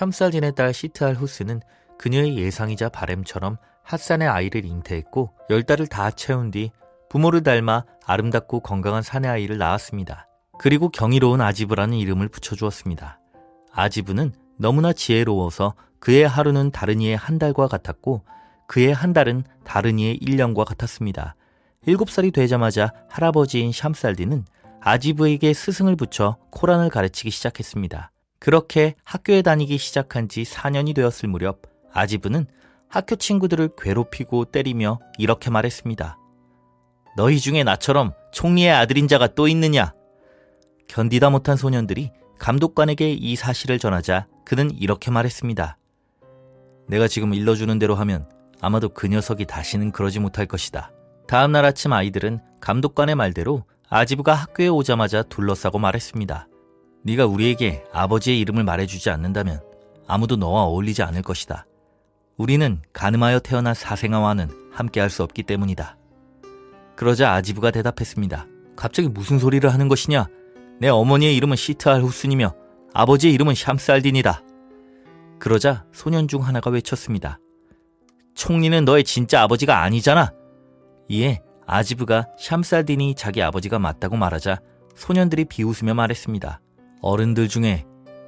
샴살딘의 딸 시트알 후스는 그녀의 예상이자 바램처럼 핫산의 아이를 잉태했고 열 달을 다 채운 뒤 부모를 닮아 아름답고 건강한 사내 아이를 낳았습니다. 그리고 경이로운 아지브라는 이름을 붙여주었습니다. 아지브는 너무나 지혜로워서 그의 하루는 다른 이의 한 달과 같았고 그의 한 달은 다른 이의 1년과 같았습니다. 7살이 되자마자 할아버지인 샴살디는 아지브에게 스승을 붙여 코란을 가르치기 시작했습니다. 그렇게 학교에 다니기 시작한 지 4년이 되었을 무렵 아지브는 학교 친구들을 괴롭히고 때리며 이렇게 말했습니다. 너희 중에 나처럼 총리의 아들인 자가 또 있느냐? 견디다 못한 소년들이 감독관에게 이 사실을 전하자 그는 이렇게 말했습니다. 내가 지금 일러주는 대로 하면 아마도 그 녀석이 다시는 그러지 못할 것이다. 다음 날 아침 아이들은 감독관의 말대로 아지브가 학교에 오자마자 둘러싸고 말했습니다. 네가 우리에게 아버지의 이름을 말해주지 않는다면 아무도 너와 어울리지 않을 것이다. 우리는 가늠하여 태어난 사생아와는 함께할 수 없기 때문이다. 그러자 아지브가 대답했습니다. 갑자기 무슨 소리를 하는 것이냐? 내 어머니의 이름은 시트알 후순이며 아버지의 이름은 샴살딘이다. 그러자 소년 중 하나가 외쳤습니다. 총리는 너의 진짜 아버지가 아니잖아. 이에 아지브가 샴살딘이 자기 아버지가 맞다고 말하자 소년들이 비웃으며 말했습니다. 어른들 중에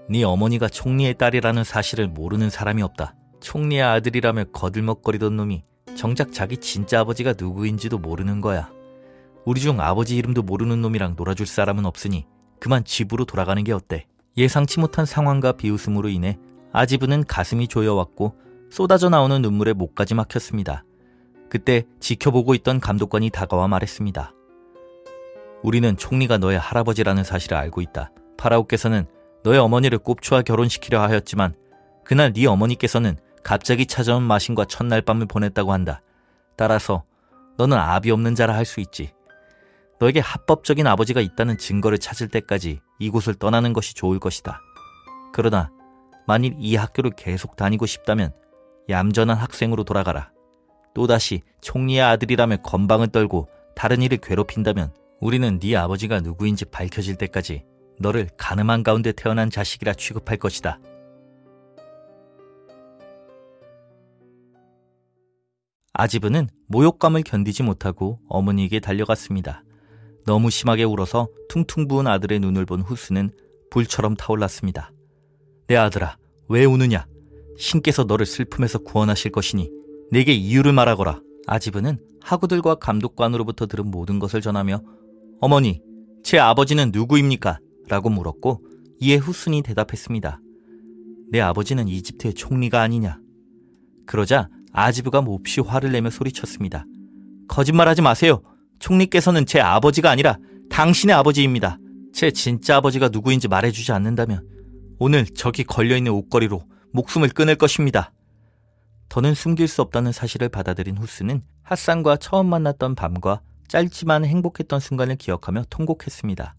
네 어머니가 총리의 딸이라는 사실을 모르는 사람이 없다. 총리의 아들이라며 거들먹거리던 놈이 정작 자기 진짜 아버지가 누구인지도 모르는 거야. 우리 중 아버지 이름도 모르는 놈이랑 놀아줄 사람은 없으니 그만 집으로 돌아가는 게 어때? 예상치 못한 상황과 비웃음으로 인해 아지브는 가슴이 조여왔고 쏟아져 나오는 눈물에 목까지 막혔습니다. 그때 지켜보고 있던 감독관이 다가와 말했습니다. 우리는 총리가 너의 할아버지라는 사실을 알고 있다. 파라오께서는 너의 어머니를 꼽초와 결혼시키려 하였지만 그날 네 어머니께서는 갑자기 찾아온 마신과 첫날 밤을 보냈다고 한다. 따라서 너는 아비 없는 자라 할 수 있지. 너에게 합법적인 아버지가 있다는 증거를 찾을 때까지 이곳을 떠나는 것이 좋을 것이다. 그러나 만일 이 학교를 계속 다니고 싶다면 얌전한 학생으로 돌아가라. 또다시 총리의 아들이라며 건방을 떨고 다른 이를 괴롭힌다면 우리는 네 아버지가 누구인지 밝혀질 때까지 너를 가늠한 가운데 태어난 자식이라 취급할 것이다. 아지브는 모욕감을 견디지 못하고 어머니에게 달려갔습니다. 너무 심하게 울어서 퉁퉁 부은 아들의 눈을 본 후스는 불처럼 타올랐습니다. 내 아들아, 왜 우느냐? 신께서 너를 슬픔에서 구원하실 것이니 내게 이유를 말하거라. 아지브는 하구들과 감독관으로부터 들은 모든 것을 전하며 어머니, 제 아버지는 누구입니까? 라고 물었고 이에 후순이 대답했습니다. 내 아버지는 이집트의 총리가 아니냐. 그러자 아지브가 몹시 화를 내며 소리쳤습니다. 거짓말하지 마세요. 총리께서는 제 아버지가 아니라 당신의 아버지입니다. 제 진짜 아버지가 누구인지 말해주지 않는다면 오늘 저기 걸려있는 옷걸이로 목숨을 끊을 것입니다. 더는 숨길 수 없다는 사실을 받아들인 후스는 핫산과 처음 만났던 밤과 짧지만 행복했던 순간을 기억하며 통곡했습니다.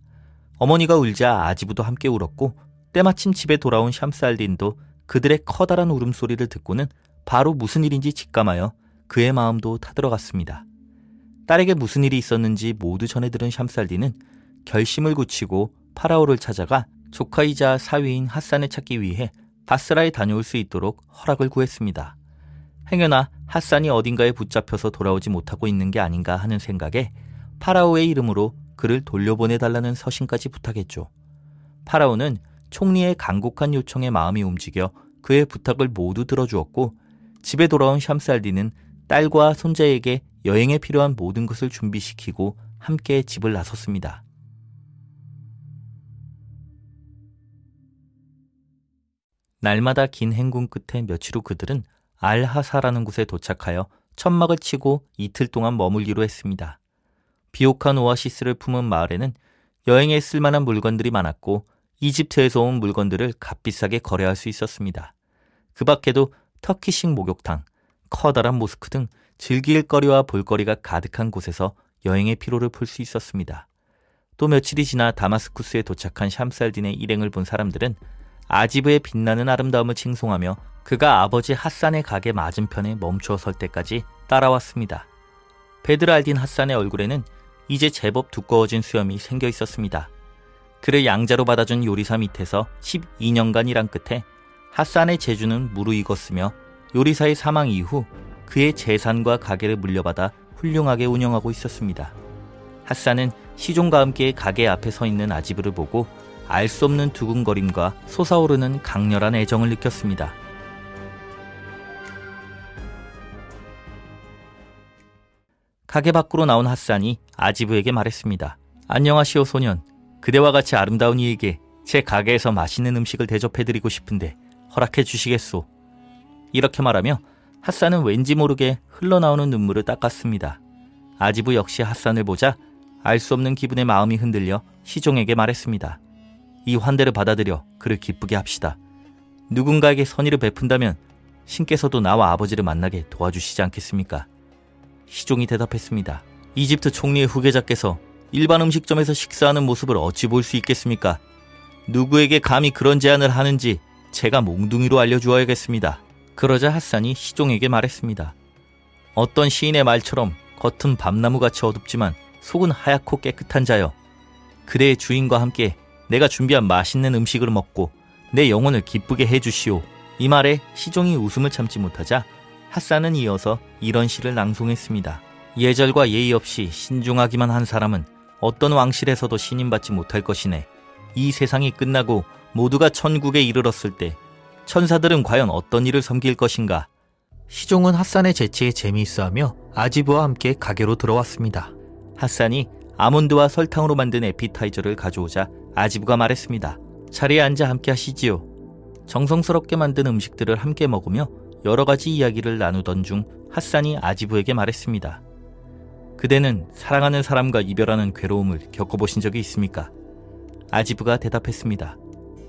어머니가 울자 아지부도 함께 울었고 때마침 집에 돌아온 샴살딘도 그들의 커다란 울음소리를 듣고는 바로 무슨 일인지 직감하여 그의 마음도 타들어갔습니다. 딸에게 무슨 일이 있었는지 모두 전해 들은 샴살디는 결심을 굳히고 파라오를 찾아가 조카이자 사위인 핫산을 찾기 위해 바스라에 다녀올 수 있도록 허락을 구했습니다. 행여나 핫산이 어딘가에 붙잡혀서 돌아오지 못하고 있는 게 아닌가 하는 생각에 파라오의 이름으로 그를 돌려보내달라는 서신까지 부탁했죠. 파라오는 총리의 간곡한 요청에 마음이 움직여 그의 부탁을 모두 들어주었고 집에 돌아온 샴살디는 딸과 손자에게 여행에 필요한 모든 것을 준비시키고 함께 집을 나섰습니다. 날마다 긴 행군 끝에 며칠 후 그들은 알하사라는 곳에 도착하여 천막을 치고 이틀 동안 머물기로 했습니다. 비옥한 오아시스를 품은 마을에는 여행에 쓸만한 물건들이 많았고 이집트에서 온 물건들을 값비싸게 거래할 수 있었습니다. 그 밖에도 터키식 목욕탕, 커다란 모스크 등 즐길 거리와 볼거리가 가득한 곳에서 여행의 피로를 풀 수 있었습니다. 또 며칠이 지나 다마스쿠스에 도착한 샴스 알딘의 일행을 본 사람들은 아지브의 빛나는 아름다움을 칭송하며 그가 아버지 핫산의 가게 맞은편에 멈추어 설 때까지 따라왔습니다. 베드랄딘 핫산의 얼굴에는 이제 제법 두꺼워진 수염이 생겨 있었습니다. 그를 양자로 받아준 요리사 밑에서 12년간 일한 끝에 핫산의 재주는 무르익었으며 요리사의 사망 이후 그의 재산과 가게를 물려받아 훌륭하게 운영하고 있었습니다. 핫산은 시종과 함께 가게 앞에 서 있는 아지브를 보고 알 수 없는 두근거림과 솟아오르는 강렬한 애정을 느꼈습니다. 가게 밖으로 나온 핫산이 아지브에게 말했습니다. 안녕하시오 소년. 그대와 같이 아름다운 이에게 제 가게에서 맛있는 음식을 대접해드리고 싶은데 허락해 주시겠소. 이렇게 말하며 핫산은 왠지 모르게 흘러나오는 눈물을 닦았습니다. 아지브 역시 핫산을 보자 알 수 없는 기분의 마음이 흔들려 시종에게 말했습니다. 이 환대를 받아들여 그를 기쁘게 합시다. 누군가에게 선의를 베푼다면 신께서도 나와 아버지를 만나게 도와주시지 않겠습니까? 시종이 대답했습니다. 이집트 총리의 후계자께서 일반 음식점에서 식사하는 모습을 어찌 볼 수 있겠습니까? 누구에게 감히 그런 제안을 하는지 제가 몽둥이로 알려주어야겠습니다. 그러자 핫산이 시종에게 말했습니다. 어떤 시인의 말처럼 겉은 밤나무같이 어둡지만 속은 하얗고 깨끗한 자여. 그대의 주인과 함께 내가 준비한 맛있는 음식을 먹고 내 영혼을 기쁘게 해주시오. 이 말에 시종이 웃음을 참지 못하자 핫산은 이어서 이런 시를 낭송했습니다. 예절과 예의 없이 신중하기만 한 사람은 어떤 왕실에서도 신임받지 못할 것이네. 이 세상이 끝나고 모두가 천국에 이르렀을 때 천사들은 과연 어떤 일을 섬길 것인가? 시종은 핫산의 재치에 재미있어하며 아지브와 함께 가게로 들어왔습니다. 핫산이 아몬드와 설탕으로 만든 에피타이저를 가져오자 아지브가 말했습니다. 자리에 앉아 함께 하시지요. 정성스럽게 만든 음식들을 함께 먹으며 여러 가지 이야기를 나누던 중 핫산이 아지브에게 말했습니다. 그대는 사랑하는 사람과 이별하는 괴로움을 겪어보신 적이 있습니까? 아지브가 대답했습니다.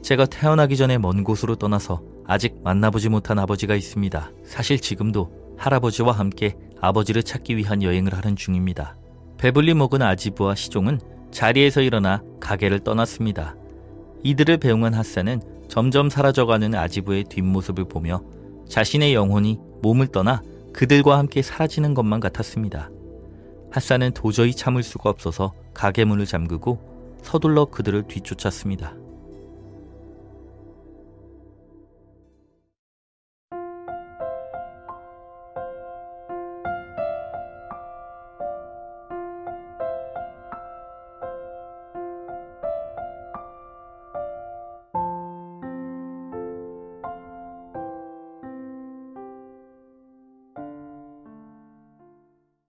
제가 태어나기 전에 먼 곳으로 떠나서 아직 만나보지 못한 아버지가 있습니다. 사실 지금도 할아버지와 함께 아버지를 찾기 위한 여행을 하는 중입니다. 배불리 먹은 아지브와 시종은 자리에서 일어나 가게를 떠났습니다. 이들을 배웅한 핫산은 점점 사라져가는 아지브의 뒷모습을 보며 자신의 영혼이 몸을 떠나 그들과 함께 사라지는 것만 같았습니다. 핫산은 도저히 참을 수가 없어서 가게 문을 잠그고 서둘러 그들을 뒤쫓았습니다.